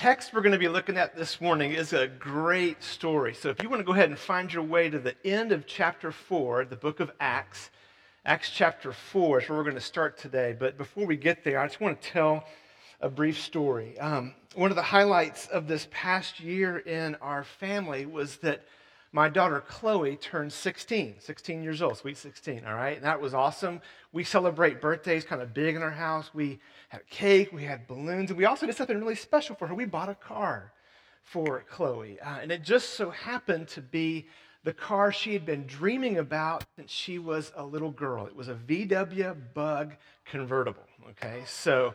text we're going to be looking at this morning is a great story. So if you want to go ahead and find your way to the end of chapter 4, the book of Acts, Acts chapter 4 is where we're going to start today. But before we get there, I just want to tell a brief story. Um, one of the highlights of this past year in our family was that my daughter Chloe turned 16, 16 years old, sweet 16, all right? And that was awesome. We celebrate birthdays kind of big in our house. We had cake, we had balloons, and we also did something really special for her. We bought a car for Chloe. Uh, and it just so happened to be the car she had been dreaming about since she was a little girl. It was a VW Bug convertible, okay? So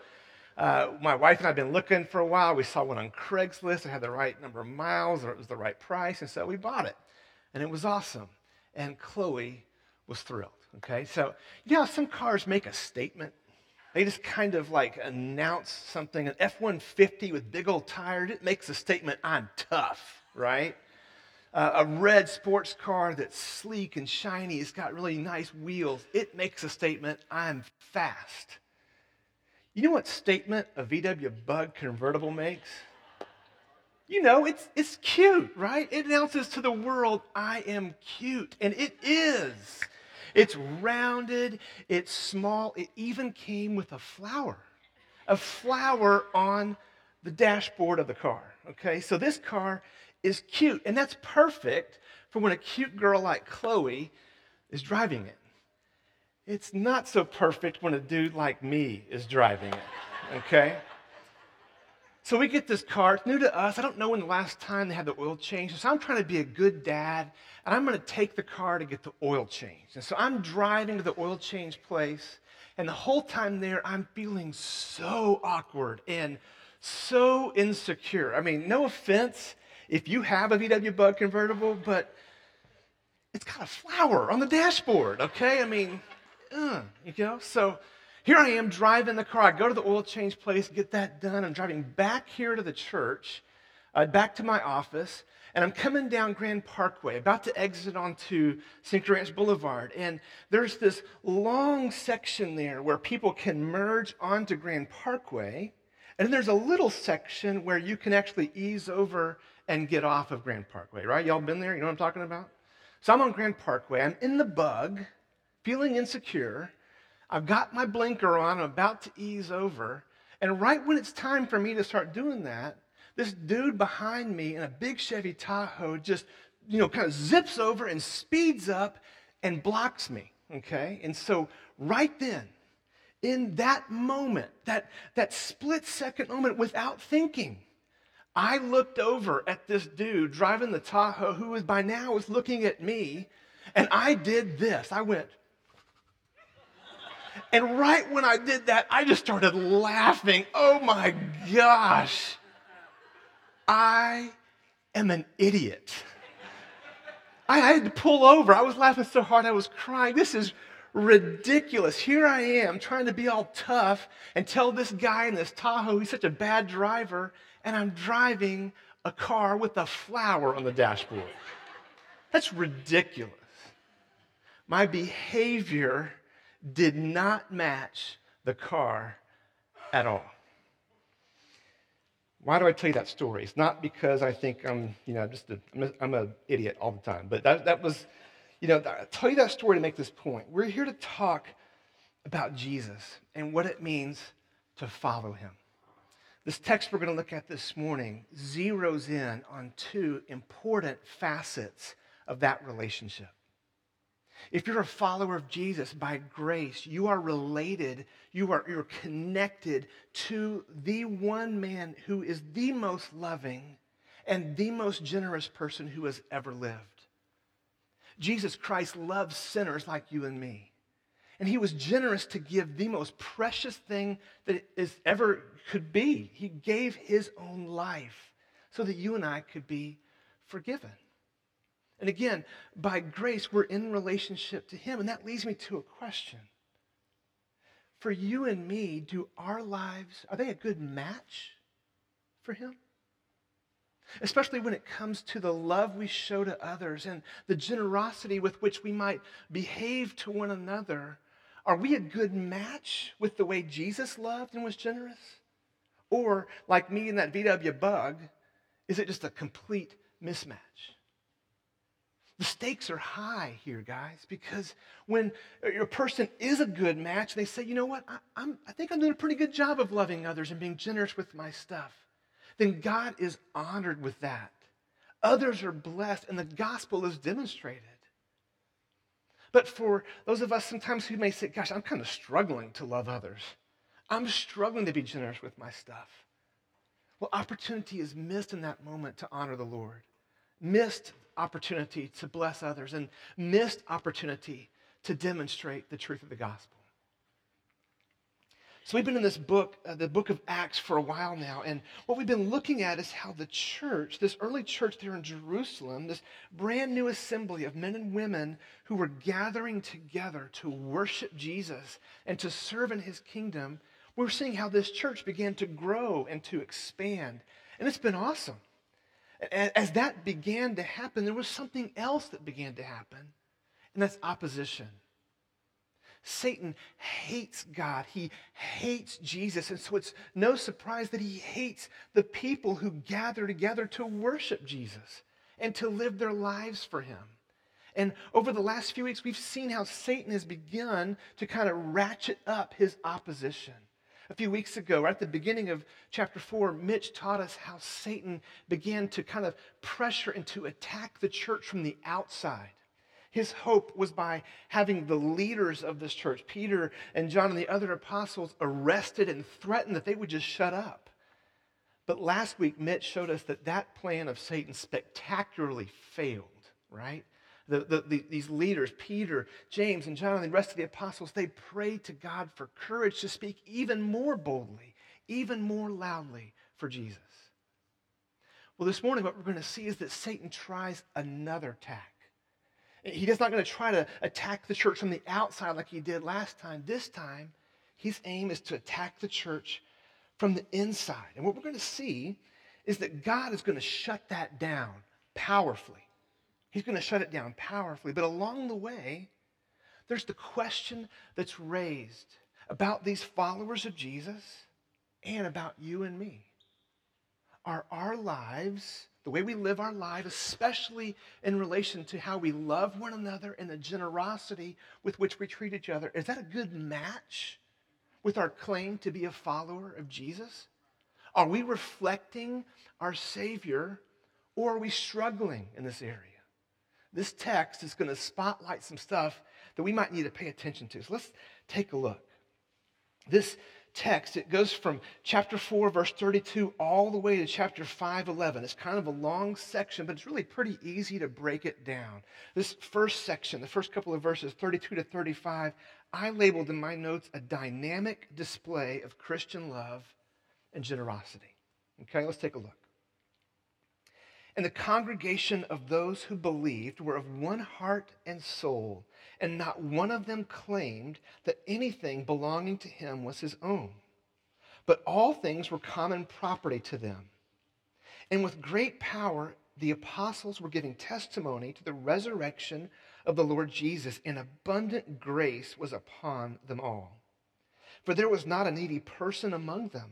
uh, my wife and I have been looking for a while. We saw one on Craigslist. It had the right number of miles, or it was the right price, and so we bought it. And it was awesome. And Chloe was thrilled. Okay, so you know some cars make a statement. They just kind of like announce something. An F 150 with big old tires, it makes a statement I'm tough, right? Uh, a red sports car that's sleek and shiny, it's got really nice wheels, it makes a statement I'm fast. You know what statement a VW Bug convertible makes? You know, it's, it's cute, right? It announces to the world, I am cute. And it is. It's rounded, it's small, it even came with a flower, a flower on the dashboard of the car. Okay, so this car is cute, and that's perfect for when a cute girl like Chloe is driving it. It's not so perfect when a dude like me is driving it, okay? So we get this car. It's new to us. I don't know when the last time they had the oil changed. So I'm trying to be a good dad, and I'm going to take the car to get the oil changed. And so I'm driving to the oil change place, and the whole time there, I'm feeling so awkward and so insecure. I mean, no offense if you have a VW Bug convertible, but it's got a flower on the dashboard, okay? I mean, uh, you know? So here I am driving the car. I go to the oil change place, get that done. I'm driving back here to the church, uh, back to my office, and I'm coming down Grand Parkway, about to exit onto St. Ranch Boulevard. And there's this long section there where people can merge onto Grand Parkway. And then there's a little section where you can actually ease over and get off of Grand Parkway, right? Y'all been there? You know what I'm talking about? So I'm on Grand Parkway. I'm in the bug feeling insecure. I've got my blinker on, I'm about to ease over. And right when it's time for me to start doing that, this dude behind me in a big Chevy Tahoe just, you know, kind of zips over and speeds up and blocks me. Okay? And so right then, in that moment, that, that split second moment without thinking, I looked over at this dude driving the Tahoe who was by now was looking at me, and I did this. I went, and right when I did that, I just started laughing. Oh my gosh. I am an idiot. I had to pull over. I was laughing so hard I was crying. This is ridiculous. Here I am trying to be all tough and tell this guy in this Tahoe he's such a bad driver, and I'm driving a car with a flower on the dashboard. That's ridiculous. My behavior did not match the car at all. Why do I tell you that story? It's not because I think I'm, you know, just a, I'm an idiot all the time, but that, that was, you know, I tell you that story to make this point. We're here to talk about Jesus and what it means to follow him. This text we're going to look at this morning zeroes in on two important facets of that relationship. If you're a follower of Jesus by grace, you are related, you are you're connected to the one man who is the most loving and the most generous person who has ever lived. Jesus Christ loves sinners like you and me. And he was generous to give the most precious thing that is ever could be. He gave his own life so that you and I could be forgiven. And again, by grace, we're in relationship to Him. And that leads me to a question. For you and me, do our lives, are they a good match for Him? Especially when it comes to the love we show to others and the generosity with which we might behave to one another. Are we a good match with the way Jesus loved and was generous? Or, like me and that VW bug, is it just a complete mismatch? The stakes are high here, guys, because when a person is a good match, they say, you know what, I, am I think I'm doing a pretty good job of loving others and being generous with my stuff. Then God is honored with that. Others are blessed, and the gospel is demonstrated. But for those of us sometimes who may say, gosh, I'm kind of struggling to love others, I'm struggling to be generous with my stuff. Well, opportunity is missed in that moment to honor the Lord, missed opportunity to bless others, and missed opportunity to demonstrate the truth of the gospel. So we've been in this book, uh, the book of Acts, for a while now, and what we've been looking at is how the church, this early church there in Jerusalem, this brand new assembly of men and women who were gathering together to worship Jesus and to serve in his kingdom, we're seeing how this church began to grow and to expand. And it's been awesome. As that began to happen, there was something else that began to happen, and that's opposition. Satan hates God. He hates Jesus. And so it's no surprise that he hates the people who gather together to worship Jesus and to live their lives for him. And over the last few weeks, we've seen how Satan has begun to kind of ratchet up his opposition. A few weeks ago, right at the beginning of chapter 4, Mitch taught us how Satan began to kind of pressure and to attack the church from the outside. His hope was by having the leaders of this church, Peter and John and the other apostles, arrested and threatened that they would just shut up. But last week, Mitch showed us that that plan of Satan spectacularly failed, right? The, the, the, these leaders, Peter, James, and John, and the rest of the apostles, they prayed to God for courage to speak even more boldly, even more loudly for Jesus. Well, this morning, what we're going to see is that Satan tries another tack. He's not going to try to attack the church from the outside like he did last time. This time, his aim is to attack the church from the inside. And what we're going to see is that God is going to shut that down powerfully. He's going to shut it down powerfully. But along the way, there's the question that's raised about these followers of Jesus and about you and me. Are our lives the way we live our life, especially in relation to how we love one another and the generosity with which we treat each other, is that a good match with our claim to be a follower of Jesus? Are we reflecting our Savior or are we struggling in this area? This text is going to spotlight some stuff that we might need to pay attention to. So let's take a look. This text, it goes from chapter 4, verse 32, all the way to chapter 5, 11. It's kind of a long section, but it's really pretty easy to break it down. This first section, the first couple of verses, 32 to 35, I labeled in my notes a dynamic display of Christian love and generosity. Okay, let's take a look. And the congregation of those who believed were of one heart and soul and not one of them claimed that anything belonging to him was his own. But all things were common property to them. And with great power, the apostles were giving testimony to the resurrection of the Lord Jesus, and abundant grace was upon them all. For there was not a needy person among them.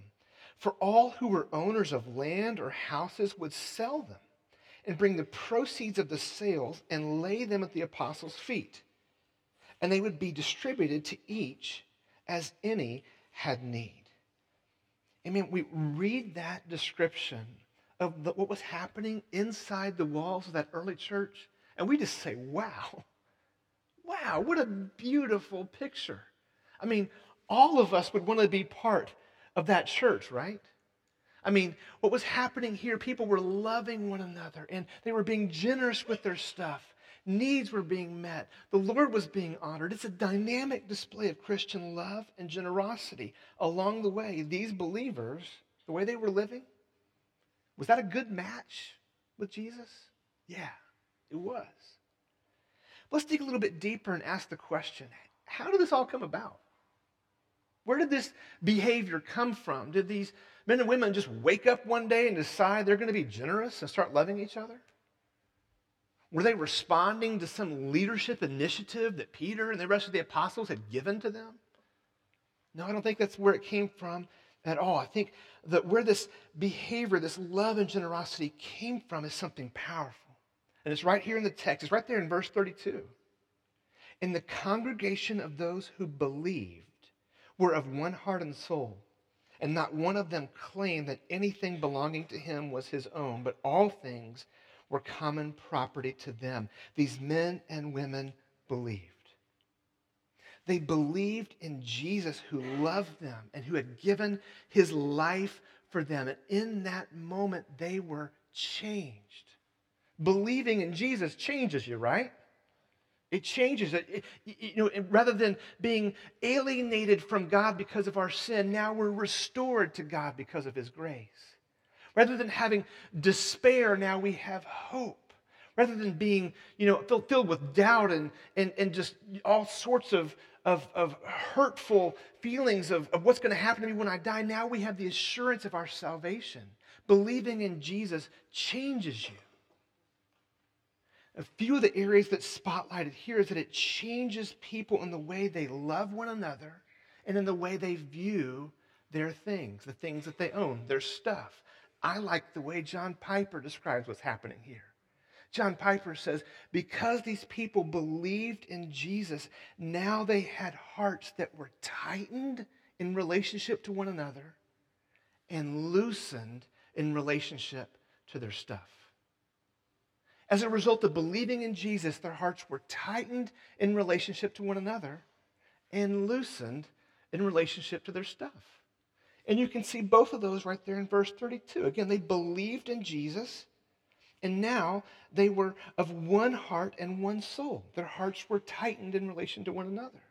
For all who were owners of land or houses would sell them and bring the proceeds of the sales and lay them at the apostles' feet and they would be distributed to each as any had need. I mean, we read that description of the, what was happening inside the walls of that early church, and we just say, wow, wow, what a beautiful picture. I mean, all of us would want to be part of that church, right? I mean, what was happening here, people were loving one another and they were being generous with their stuff. Needs were being met. The Lord was being honored. It's a dynamic display of Christian love and generosity. Along the way, these believers, the way they were living, was that a good match with Jesus? Yeah, it was. Let's dig a little bit deeper and ask the question how did this all come about? Where did this behavior come from? Did these men and women just wake up one day and decide they're going to be generous and start loving each other? Were they responding to some leadership initiative that Peter and the rest of the apostles had given to them? No, I don't think that's where it came from. at all. I think that where this behavior, this love and generosity came from is something powerful. And it's right here in the text, it's right there in verse 32. In the congregation of those who believed were of one heart and soul, and not one of them claimed that anything belonging to him was his own, but all things were common property to them. These men and women believed. They believed in Jesus who loved them and who had given his life for them. And in that moment, they were changed. Believing in Jesus changes you, right? It changes it. you know, rather than being alienated from God because of our sin, now we're restored to God because of his grace. Rather than having despair, now we have hope rather than being you know filled, filled with doubt and, and, and just all sorts of, of, of hurtful feelings of, of what's going to happen to me when i die now we have the assurance of our salvation believing in jesus changes you a few of the areas that spotlighted here is that it changes people in the way they love one another and in the way they view their things the things that they own their stuff i like the way john piper describes what's happening here John Piper says, because these people believed in Jesus, now they had hearts that were tightened in relationship to one another and loosened in relationship to their stuff. As a result of believing in Jesus, their hearts were tightened in relationship to one another and loosened in relationship to their stuff. And you can see both of those right there in verse 32. Again, they believed in Jesus and now they were of one heart and one soul. Their hearts were tightened in relation to one another.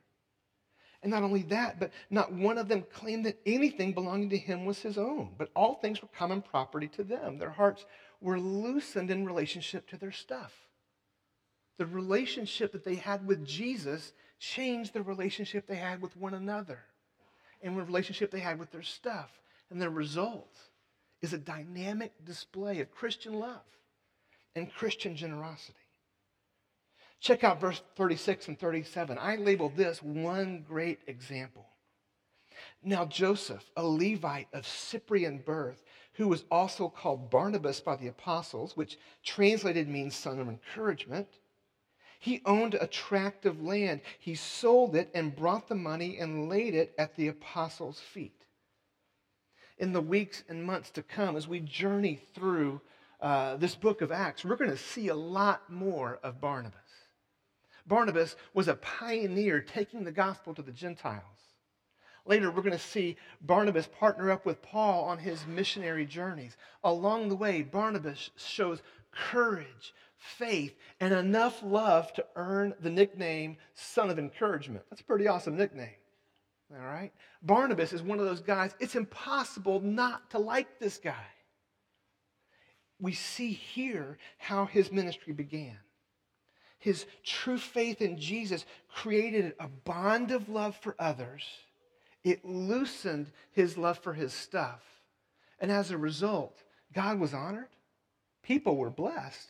And not only that, but not one of them claimed that anything belonging to him was his own, but all things were common property to them. Their hearts were loosened in relationship to their stuff. The relationship that they had with Jesus changed the relationship they had with one another and the relationship they had with their stuff. And the result is a dynamic display of Christian love and Christian generosity. Check out verse 36 and 37. I labeled this one great example. Now, Joseph, a Levite of Cyprian birth, who was also called Barnabas by the apostles, which translated means son of encouragement, he owned a tract of land. He sold it and brought the money and laid it at the apostles' feet. In the weeks and months to come, as we journey through uh, this book of Acts, we're going to see a lot more of Barnabas. Barnabas was a pioneer taking the gospel to the Gentiles. Later, we're going to see Barnabas partner up with Paul on his missionary journeys. Along the way, Barnabas shows courage, faith, and enough love to earn the nickname Son of Encouragement. That's a pretty awesome nickname. All right? Barnabas is one of those guys, it's impossible not to like this guy we see here how his ministry began. His true faith in Jesus created a bond of love for others. It loosened his love for his stuff. And as a result, God was honored, people were blessed,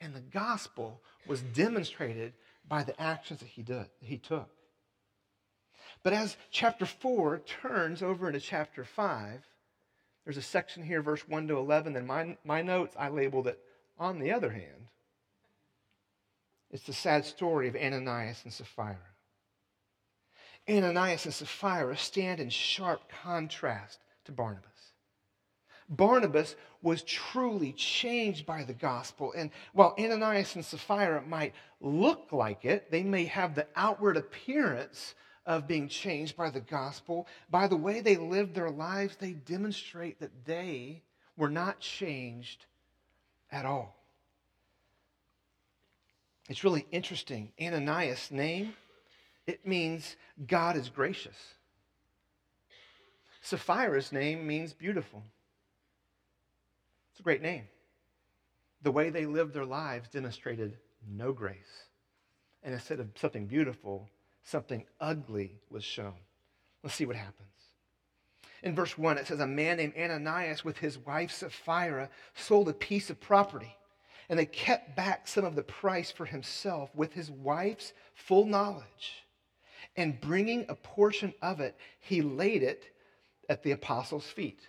and the gospel was demonstrated by the actions that he, did, he took. But as chapter 4 turns over into chapter 5, there's a section here, verse 1 to 11, and my, my notes, I labeled it, on the other hand. It's the sad story of Ananias and Sapphira. Ananias and Sapphira stand in sharp contrast to Barnabas. Barnabas was truly changed by the gospel. And while Ananias and Sapphira might look like it, they may have the outward appearance of being changed by the gospel. By the way they lived their lives, they demonstrate that they were not changed at all. It's really interesting. Ananias' name, it means God is gracious. Sapphira's name means beautiful. It's a great name. The way they lived their lives demonstrated no grace. And instead of something beautiful, something ugly was shown. Let's see what happens. In verse 1, it says, A man named Ananias with his wife Sapphira sold a piece of property, and they kept back some of the price for himself with his wife's full knowledge. And bringing a portion of it, he laid it at the apostles' feet.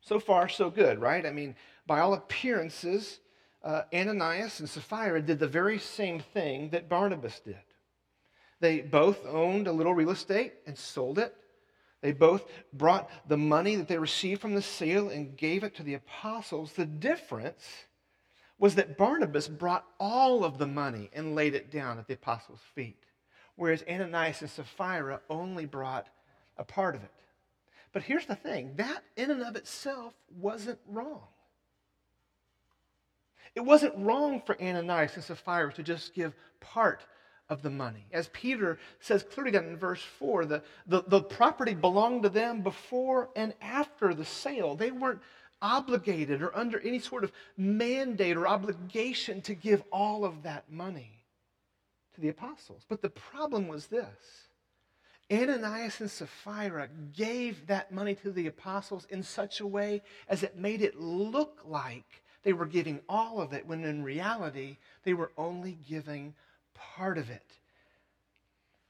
So far, so good, right? I mean, by all appearances, uh, Ananias and Sapphira did the very same thing that Barnabas did. They both owned a little real estate and sold it. They both brought the money that they received from the sale and gave it to the apostles. The difference was that Barnabas brought all of the money and laid it down at the apostles' feet, whereas Ananias and Sapphira only brought a part of it. But here's the thing that in and of itself wasn't wrong. It wasn't wrong for Ananias and Sapphira to just give part of the money. As Peter says clearly down in verse 4, the, the, the property belonged to them before and after the sale. They weren't obligated or under any sort of mandate or obligation to give all of that money to the apostles. But the problem was this Ananias and Sapphira gave that money to the apostles in such a way as it made it look like they were giving all of it, when in reality, they were only giving part of it.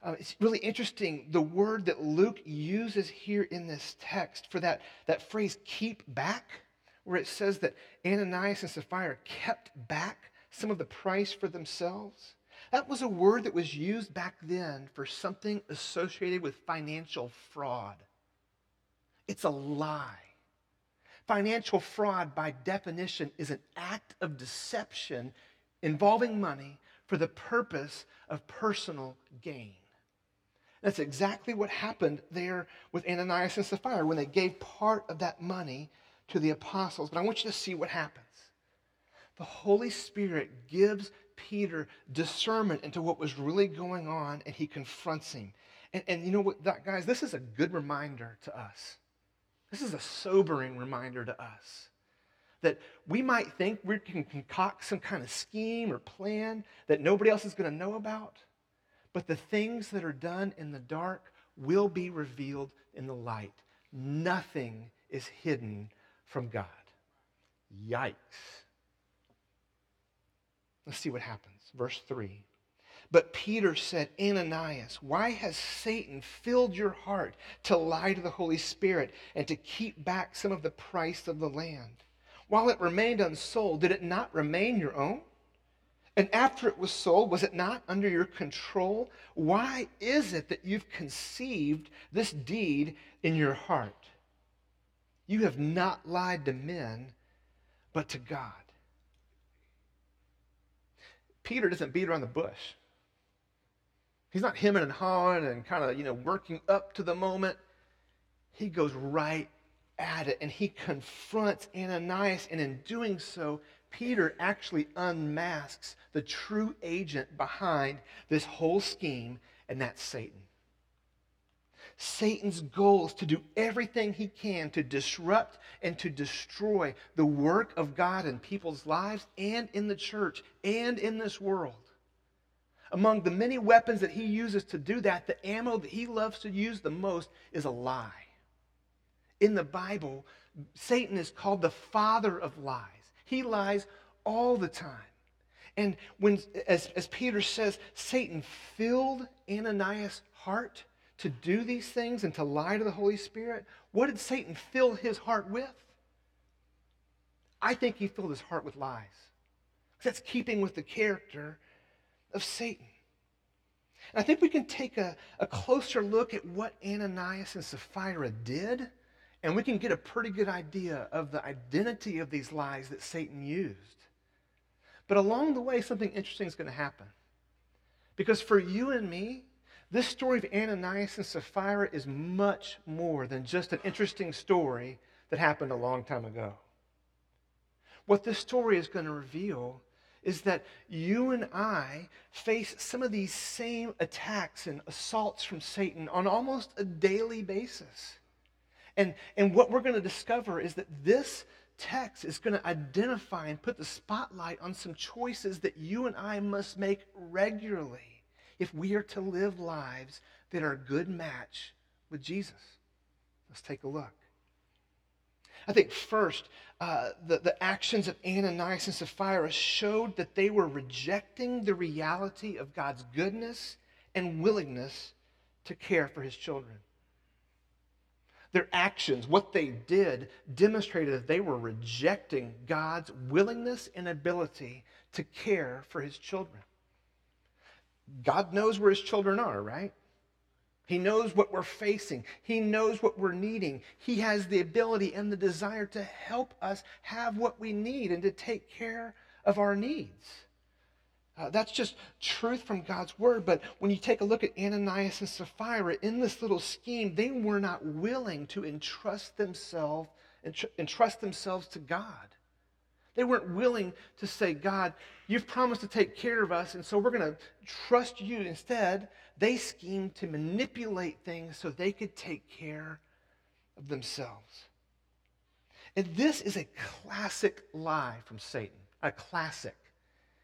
Uh, it's really interesting the word that Luke uses here in this text for that, that phrase, keep back, where it says that Ananias and Sapphira kept back some of the price for themselves. That was a word that was used back then for something associated with financial fraud. It's a lie. Financial fraud, by definition, is an act of deception involving money for the purpose of personal gain. That's exactly what happened there with Ananias and Sapphira when they gave part of that money to the apostles. But I want you to see what happens. The Holy Spirit gives Peter discernment into what was really going on, and he confronts him. And, and you know what, guys, this is a good reminder to us. This is a sobering reminder to us that we might think we can concoct some kind of scheme or plan that nobody else is going to know about, but the things that are done in the dark will be revealed in the light. Nothing is hidden from God. Yikes. Let's see what happens. Verse 3. But Peter said, Ananias, why has Satan filled your heart to lie to the Holy Spirit and to keep back some of the price of the land? While it remained unsold, did it not remain your own? And after it was sold, was it not under your control? Why is it that you've conceived this deed in your heart? You have not lied to men, but to God. Peter doesn't beat around the bush. He's not hemming and hawing and kind of, you know, working up to the moment. He goes right at it and he confronts Ananias. And in doing so, Peter actually unmasks the true agent behind this whole scheme, and that's Satan. Satan's goal is to do everything he can to disrupt and to destroy the work of God in people's lives and in the church and in this world. Among the many weapons that he uses to do that, the ammo that he loves to use the most is a lie. In the Bible, Satan is called the father of lies. He lies all the time. And when, as, as Peter says, Satan filled Ananias' heart to do these things and to lie to the Holy Spirit, what did Satan fill his heart with? I think he filled his heart with lies. That's keeping with the character of Satan. And I think we can take a, a closer look at what Ananias and Sapphira did, and we can get a pretty good idea of the identity of these lies that Satan used. But along the way, something interesting is going to happen. Because for you and me, this story of Ananias and Sapphira is much more than just an interesting story that happened a long time ago. What this story is going to reveal is that you and I face some of these same attacks and assaults from Satan on almost a daily basis. And, and what we're going to discover is that this text is going to identify and put the spotlight on some choices that you and I must make regularly if we are to live lives that are a good match with Jesus. Let's take a look. I think first, uh, the, the actions of Ananias and Sapphira showed that they were rejecting the reality of God's goodness and willingness to care for his children. Their actions, what they did, demonstrated that they were rejecting God's willingness and ability to care for his children. God knows where his children are, right? He knows what we're facing. He knows what we're needing. He has the ability and the desire to help us have what we need and to take care of our needs. Uh, that's just truth from God's word. But when you take a look at Ananias and Sapphira in this little scheme, they were not willing to entrust themselves entrust themselves to God. They weren't willing to say, God, you've promised to take care of us, and so we're going to trust you. Instead, they schemed to manipulate things so they could take care of themselves. And this is a classic lie from Satan, a classic.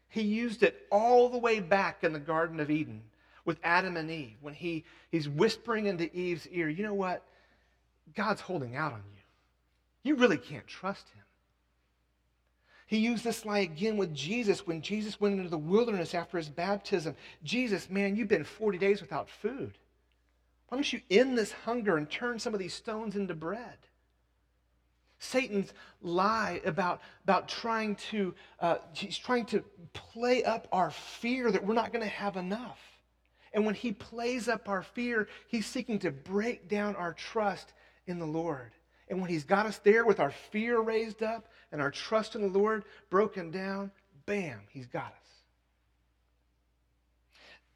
He used it all the way back in the Garden of Eden with Adam and Eve when he, he's whispering into Eve's ear, you know what? God's holding out on you. You really can't trust him. He used this lie again with Jesus when Jesus went into the wilderness after his baptism. Jesus, man, you've been 40 days without food. Why don't you end this hunger and turn some of these stones into bread? Satan's lie about, about trying to, uh, he's trying to play up our fear that we're not going to have enough. And when he plays up our fear, he's seeking to break down our trust in the Lord. And when he's got us there with our fear raised up, and our trust in the Lord broken down, bam, he's got us.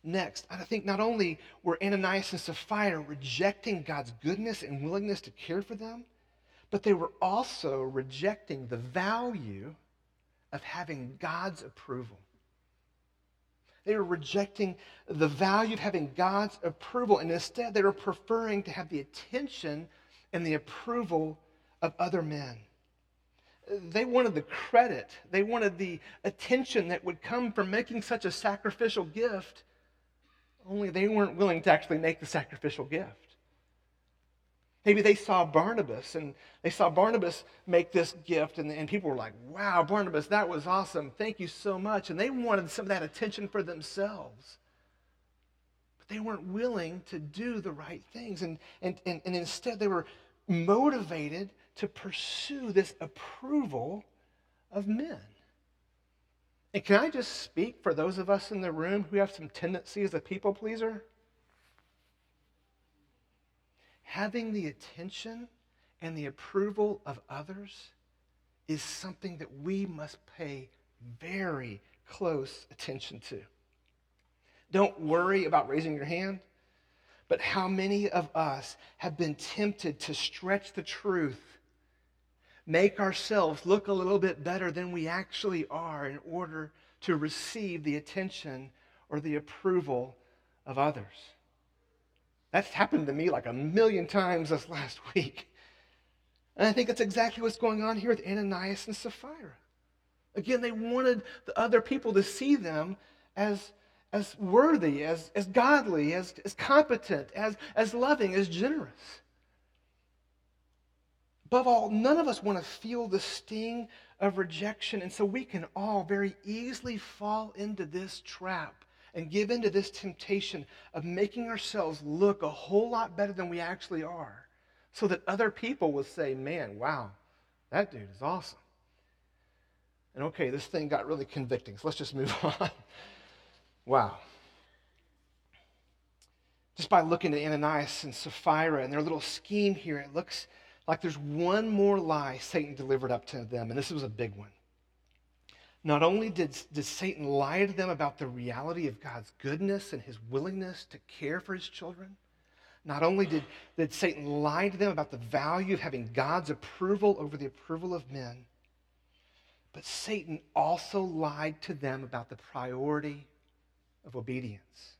Next, I think not only were Ananias and Sapphira rejecting God's goodness and willingness to care for them, but they were also rejecting the value of having God's approval. They were rejecting the value of having God's approval, and instead they were preferring to have the attention and the approval of other men they wanted the credit, they wanted the attention that would come from making such a sacrificial gift, only they weren't willing to actually make the sacrificial gift. Maybe they saw Barnabas and they saw Barnabas make this gift, and, and people were like, wow, Barnabas, that was awesome. Thank you so much. And they wanted some of that attention for themselves. But they weren't willing to do the right things. And, and, and, and instead, they were motivated to pursue this approval of men. And can I just speak for those of us in the room who have some tendency as a people pleaser? Having the attention and the approval of others is something that we must pay very close attention to. Don't worry about raising your hand, but how many of us have been tempted to stretch the truth make ourselves look a little bit better than we actually are in order to receive the attention or the approval of others. That's happened to me like a million times this last week. And I think that's exactly what's going on here with Ananias and Sapphira. Again, they wanted the other people to see them as, as worthy, as, as godly, as, as competent, as, as loving, as generous. Above all, none of us want to feel the sting of rejection. And so we can all very easily fall into this trap and give into this temptation of making ourselves look a whole lot better than we actually are so that other people will say, man, wow, that dude is awesome. And okay, this thing got really convicting, so let's just move on. wow. Just by looking at Ananias and Sapphira and their little scheme here, it looks like there's one more lie Satan delivered up to them, and this was a big one. Not only did, did Satan lie to them about the reality of God's goodness and his willingness to care for his children, not only did, did Satan lie to them about the value of having God's approval over the approval of men, but Satan also lied to them about the priority of obedience.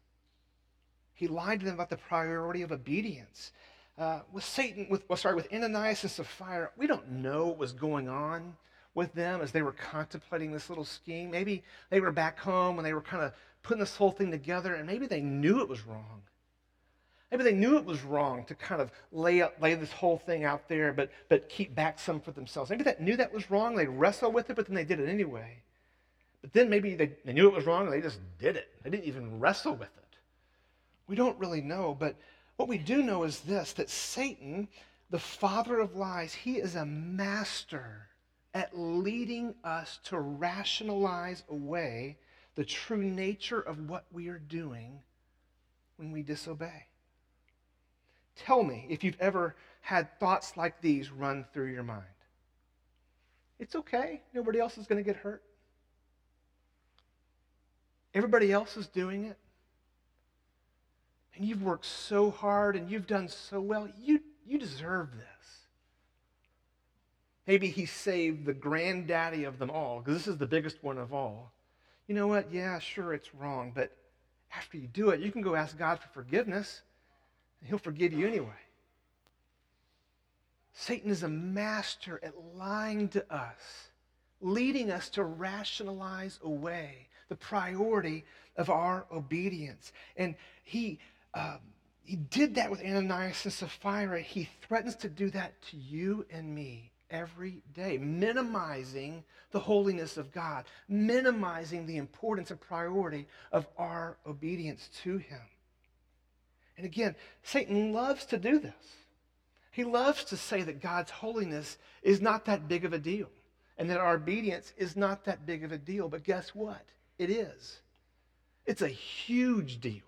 He lied to them about the priority of obedience uh, with Satan, with well, sorry, with Ananias and Sapphira, we don't know what was going on with them as they were contemplating this little scheme. Maybe they were back home and they were kind of putting this whole thing together, and maybe they knew it was wrong. Maybe they knew it was wrong to kind of lay, lay this whole thing out there, but, but keep back some for themselves. Maybe they knew that was wrong. They wrestled with it, but then they did it anyway. But then maybe they, they knew it was wrong and they just did it. They didn't even wrestle with it. We don't really know, but what we do know is this that Satan the father of lies, he is a master at leading us to rationalize away the true nature of what we are doing when we disobey. Tell me if you've ever had thoughts like these run through your mind. It's okay. Nobody else is going to get hurt. Everybody else is doing it. And you've worked so hard and you've done so well. You, you deserve this. Maybe he saved the granddaddy of them all, because this is the biggest one of all. You know what? Yeah, sure, it's wrong, but after you do it, you can go ask God for forgiveness, and he'll forgive you anyway. Satan is a master at lying to us, leading us to rationalize away the priority of our obedience. And he, um, he did that with Ananias and Sapphira. He threatens to do that to you and me every day, minimizing the holiness of God, minimizing the importance and priority of our obedience to Him. And again, Satan loves to do this. He loves to say that God's holiness is not that big of a deal and that our obedience is not that big of a deal. But guess what? It is. It's a huge deal.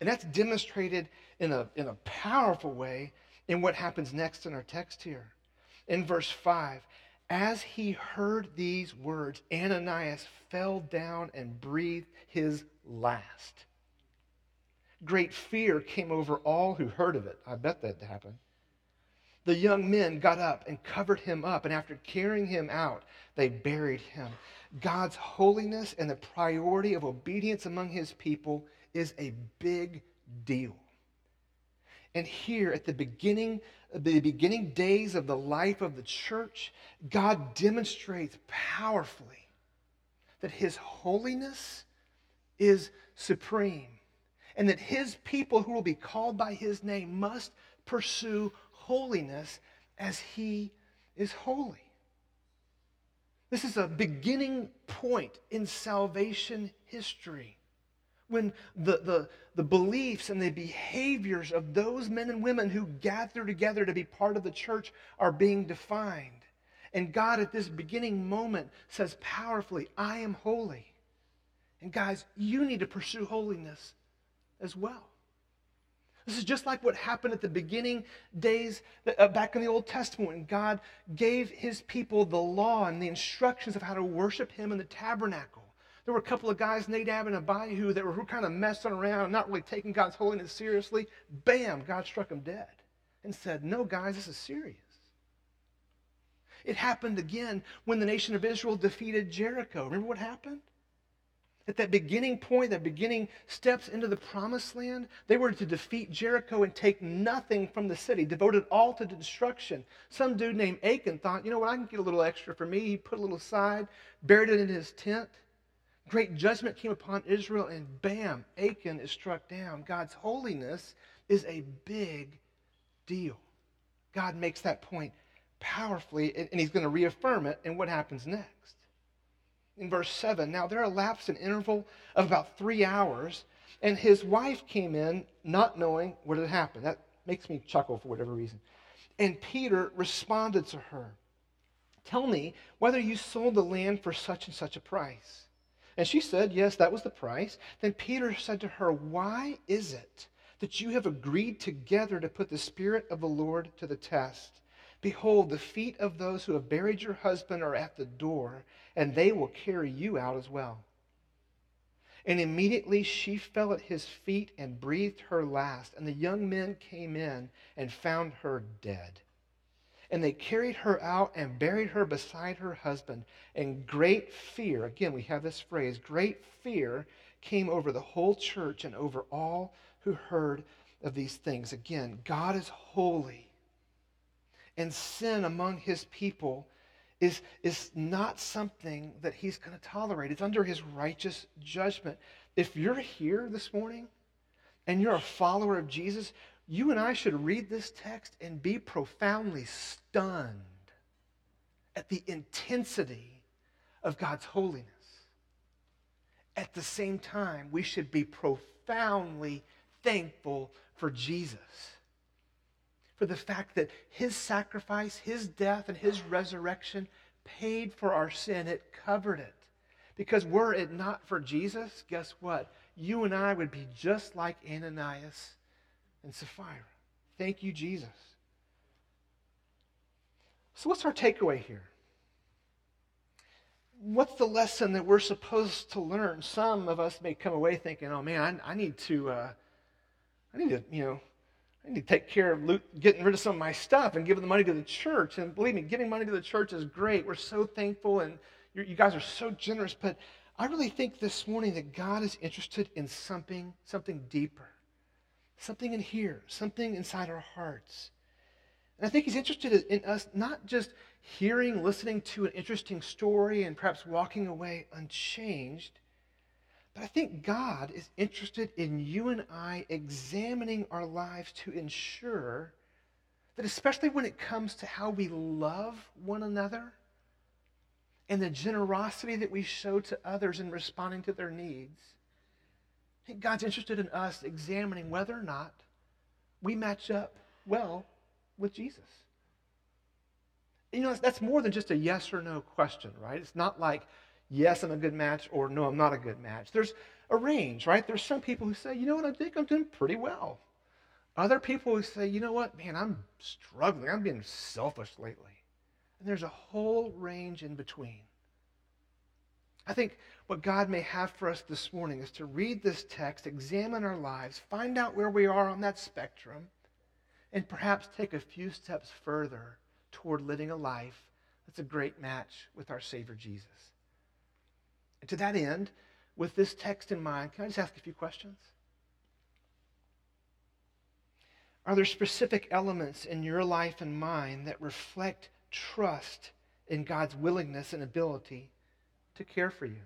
And that's demonstrated in a, in a powerful way in what happens next in our text here. In verse 5, as he heard these words, Ananias fell down and breathed his last. Great fear came over all who heard of it. I bet that happened. The young men got up and covered him up, and after carrying him out, they buried him. God's holiness and the priority of obedience among his people is a big deal. And here at the beginning, the beginning days of the life of the church, God demonstrates powerfully that his holiness is supreme and that his people who will be called by his name must pursue holiness as he is holy. This is a beginning point in salvation history when the, the, the beliefs and the behaviors of those men and women who gather together to be part of the church are being defined. And God, at this beginning moment, says powerfully, I am holy. And guys, you need to pursue holiness as well. This is just like what happened at the beginning days uh, back in the Old Testament when God gave his people the law and the instructions of how to worship him in the tabernacle. There were a couple of guys, Nadab and Abihu, that were kind of messing around, not really taking God's holiness seriously. Bam, God struck them dead and said, No, guys, this is serious. It happened again when the nation of Israel defeated Jericho. Remember what happened? At that beginning point, that beginning steps into the promised land, they were to defeat Jericho and take nothing from the city, devoted all to destruction. Some dude named Achan thought, you know what, I can get a little extra for me. He put a little aside, buried it in his tent. Great judgment came upon Israel, and bam, Achan is struck down. God's holiness is a big deal. God makes that point powerfully, and he's going to reaffirm it in what happens next. In verse 7, now there elapsed an interval of about three hours, and his wife came in not knowing what had happened. That makes me chuckle for whatever reason. And Peter responded to her, Tell me whether you sold the land for such and such a price. And she said, Yes, that was the price. Then Peter said to her, Why is it that you have agreed together to put the Spirit of the Lord to the test? Behold, the feet of those who have buried your husband are at the door, and they will carry you out as well. And immediately she fell at his feet and breathed her last. And the young men came in and found her dead. And they carried her out and buried her beside her husband. And great fear, again, we have this phrase, great fear came over the whole church and over all who heard of these things. Again, God is holy. And sin among his people is, is not something that he's going to tolerate. It's under his righteous judgment. If you're here this morning and you're a follower of Jesus, you and I should read this text and be profoundly stunned at the intensity of God's holiness. At the same time, we should be profoundly thankful for Jesus. for the fact that his sacrifice, his death, and his resurrection paid for our sin. It covered it. Because were it not for Jesus, guess what? You and I would be just like Ananias and Sapphira. Thank you, Jesus. So, what's our takeaway here? What's the lesson that we're supposed to learn? Some of us may come away thinking, "Oh man, I, I need to, uh, I need to, you know, I need to take care of getting rid of some of my stuff and giving the money to the church." And believe me, giving money to the church is great. We're so thankful, and you guys are so generous. But I really think this morning that God is interested in something, something deeper, something in here, something inside our hearts. And I think he's interested in us not just hearing, listening to an interesting story and perhaps walking away unchanged, but I think God is interested in you and I examining our lives to ensure that, especially when it comes to how we love one another and the generosity that we show to others in responding to their needs, God's interested in us examining whether or not we match up well with Jesus. You know, that's more than just a yes or no question, right? It's not like, yes, I'm a good match, or no, I'm not a good match. There's a range, right? There's some people who say, you know what, I think I'm doing pretty well. Other people who say, you know what, man, I'm struggling. I'm being selfish lately. And there's a whole range in between. I think what God may have for us this morning is to read this text, examine our lives, find out where we are on that spectrum, and perhaps take a few steps further toward living a life that's a great match with our Savior Jesus. And to that end, with this text in mind, can I just ask a few questions? Are there specific elements in your life and mine that reflect trust in God's willingness and ability to care for you?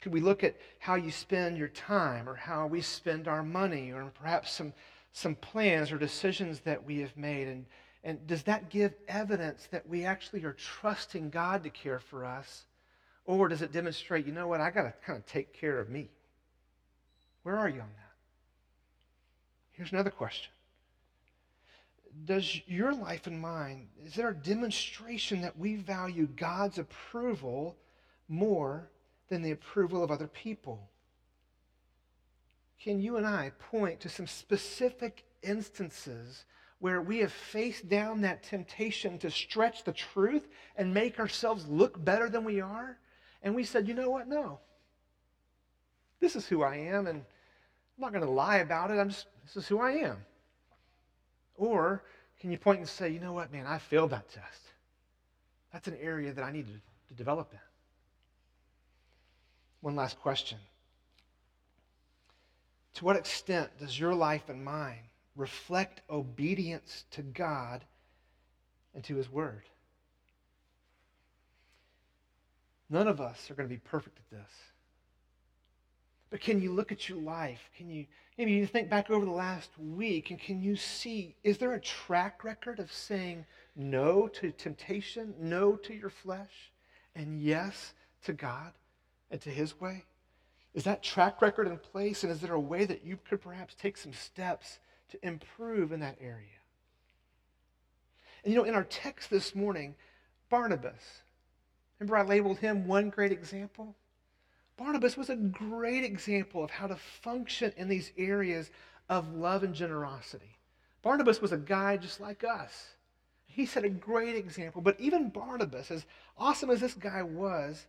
Could we look at how you spend your time or how we spend our money or perhaps some, some plans or decisions that we have made? And, and does that give evidence that we actually are trusting God to care for us? Or does it demonstrate, you know what, I got to kind of take care of me? Where are you on that? Here's another question Does your life and mine, is there a demonstration that we value God's approval more than the approval of other people? Can you and I point to some specific instances where we have faced down that temptation to stretch the truth and make ourselves look better than we are? And we said, you know what? No. This is who I am, and I'm not going to lie about it. I'm just, this is who I am. Or can you point and say, you know what, man, I failed that test. That's an area that I need to, develop in. One last question. To what extent does your life and mine reflect obedience to God and to His Word? None of us are going to be perfect at this. But can you look at your life? Can you maybe you think back over the last week and can you see is there a track record of saying no to temptation, no to your flesh, and yes to God? and to his way? Is that track record in place? And is there a way that you could perhaps take some steps to improve in that area? And you know, in our text this morning, Barnabas, remember I labeled him one great example? Barnabas was a great example of how to function in these areas of love and generosity. Barnabas was a guy just like us. He set a great example. But even Barnabas, as awesome as this guy was,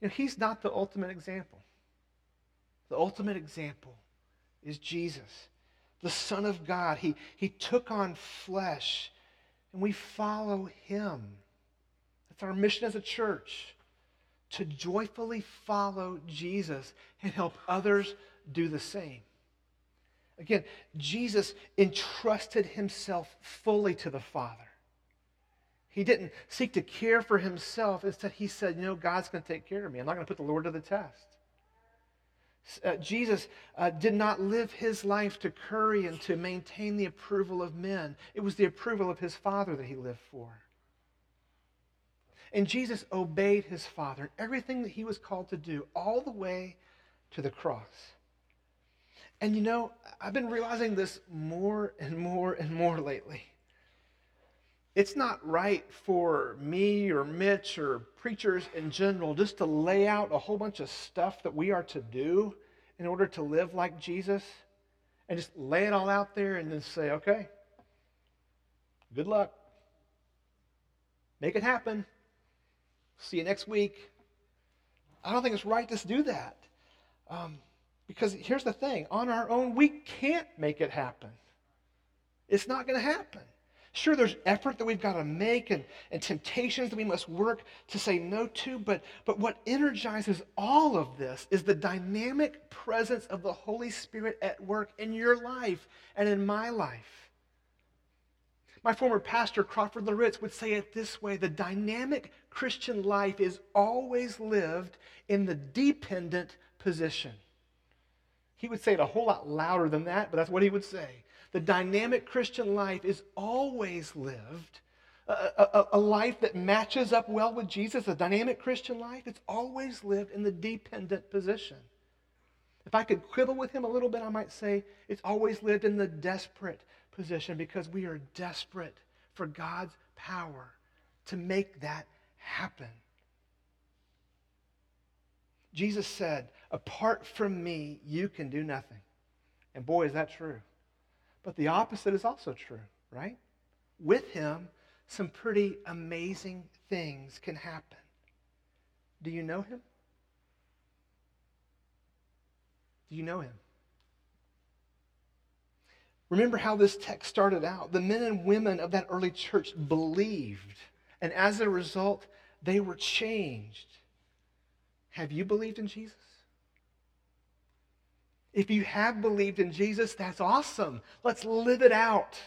you know, he's not the ultimate example. The ultimate example is Jesus, the Son of God. He, he took on flesh, and we follow him. That's our mission as a church to joyfully follow Jesus and help others do the same. Again, Jesus entrusted himself fully to the Father. He didn't seek to care for himself. Instead, he said, You know, God's going to take care of me. I'm not going to put the Lord to the test. Uh, Jesus uh, did not live his life to curry and to maintain the approval of men. It was the approval of his Father that he lived for. And Jesus obeyed his Father in everything that he was called to do, all the way to the cross. And you know, I've been realizing this more and more and more lately. It's not right for me or Mitch or preachers in general just to lay out a whole bunch of stuff that we are to do in order to live like Jesus and just lay it all out there and then say, okay, good luck. Make it happen. See you next week. I don't think it's right to do that. Um, because here's the thing on our own, we can't make it happen. It's not going to happen. Sure, there's effort that we've got to make and, and temptations that we must work to say no to, but, but what energizes all of this is the dynamic presence of the Holy Spirit at work in your life and in my life. My former pastor, Crawford Loritts, would say it this way the dynamic Christian life is always lived in the dependent position. He would say it a whole lot louder than that, but that's what he would say. The dynamic Christian life is always lived. A, a, a, life that matches up well with Jesus, a dynamic Christian life, it's always lived in the dependent position. If I could quibble with him a little bit, I might say it's always lived in the desperate position because we are desperate for God's power to make that happen. Jesus said, Apart from me, you can do nothing. And boy, is that true. But the opposite is also true, right? With him, some pretty amazing things can happen. Do you know him? Do you know him? Remember how this text started out. The men and women of that early church believed, and as a result, they were changed. Have you believed in Jesus? If you have believed in Jesus, that's awesome. Let's live it out.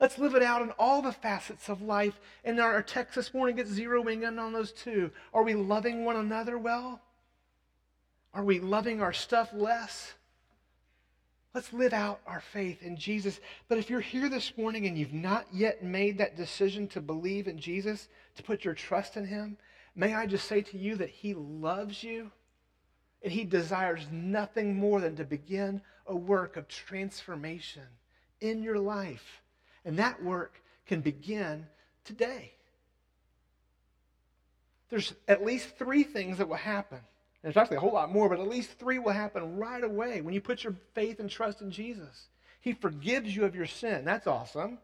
Let's live it out in all the facets of life. And our text this morning gets zeroing in on those two. Are we loving one another well? Are we loving our stuff less? Let's live out our faith in Jesus. But if you're here this morning and you've not yet made that decision to believe in Jesus, to put your trust in Him, may I just say to you that He loves you and he desires nothing more than to begin a work of transformation in your life. And that work can begin today. There's at least three things that will happen. There's actually a whole lot more, but at least three will happen right away when you put your faith and trust in Jesus. He forgives you of your sin. That's awesome.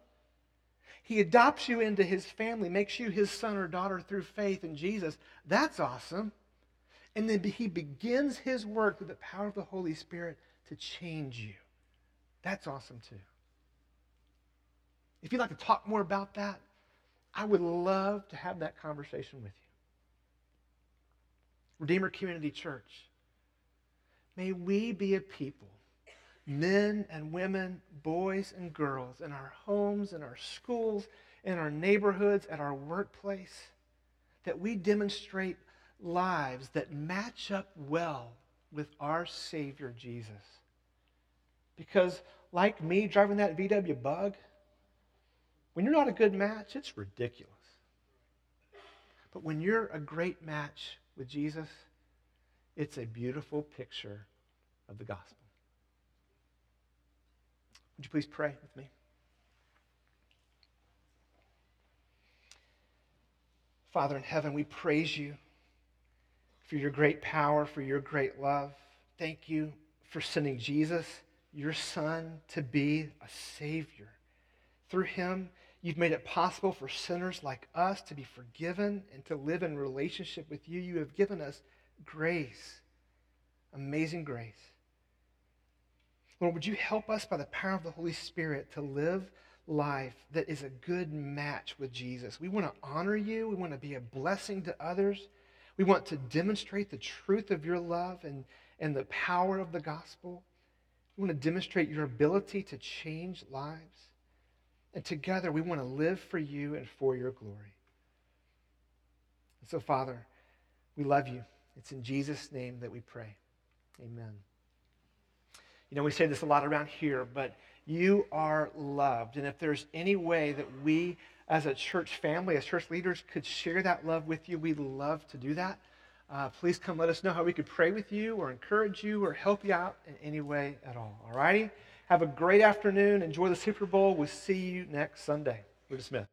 He adopts you into his family, makes you his son or daughter through faith in Jesus. That's awesome. And then he begins his work through the power of the Holy Spirit to change you. That's awesome too. If you'd like to talk more about that, I would love to have that conversation with you. Redeemer Community Church, may we be a people, men and women, boys and girls, in our homes, in our schools, in our neighborhoods, at our workplace, that we demonstrate lives that match up well with our Savior Jesus. Because, like me driving that VW bug, when you're not a good match, it's ridiculous. But when you're a great match with Jesus, it's a beautiful picture of the gospel. Would you please pray with me? Father in heaven, we praise you for your great power, for your great love. Thank you for sending Jesus, your Son, to be a Savior. Through him, you've made it possible for sinners like us to be forgiven and to live in relationship with you. You have given us grace, amazing grace. Lord, would you help us by the power of the Holy Spirit to live life that is a good match with Jesus? We want to honor you, we want to be a blessing to others. We want to demonstrate the truth of your love and, and the power of the gospel. We want to demonstrate your ability to change lives. And together, we want to live for you and for your glory. And so, Father, we love you. It's in Jesus' name that we pray. Amen. You know, we say this a lot around here, but you are loved. And if there's any way that we as a church family, as church leaders, could share that love with you, we'd love to do that. uh, please come let us know how we could pray with you or encourage you or help you out in any way at all. All righty? Have a great afternoon. Enjoy the Super Bowl. We'll see you next Sunday. We're dismissed.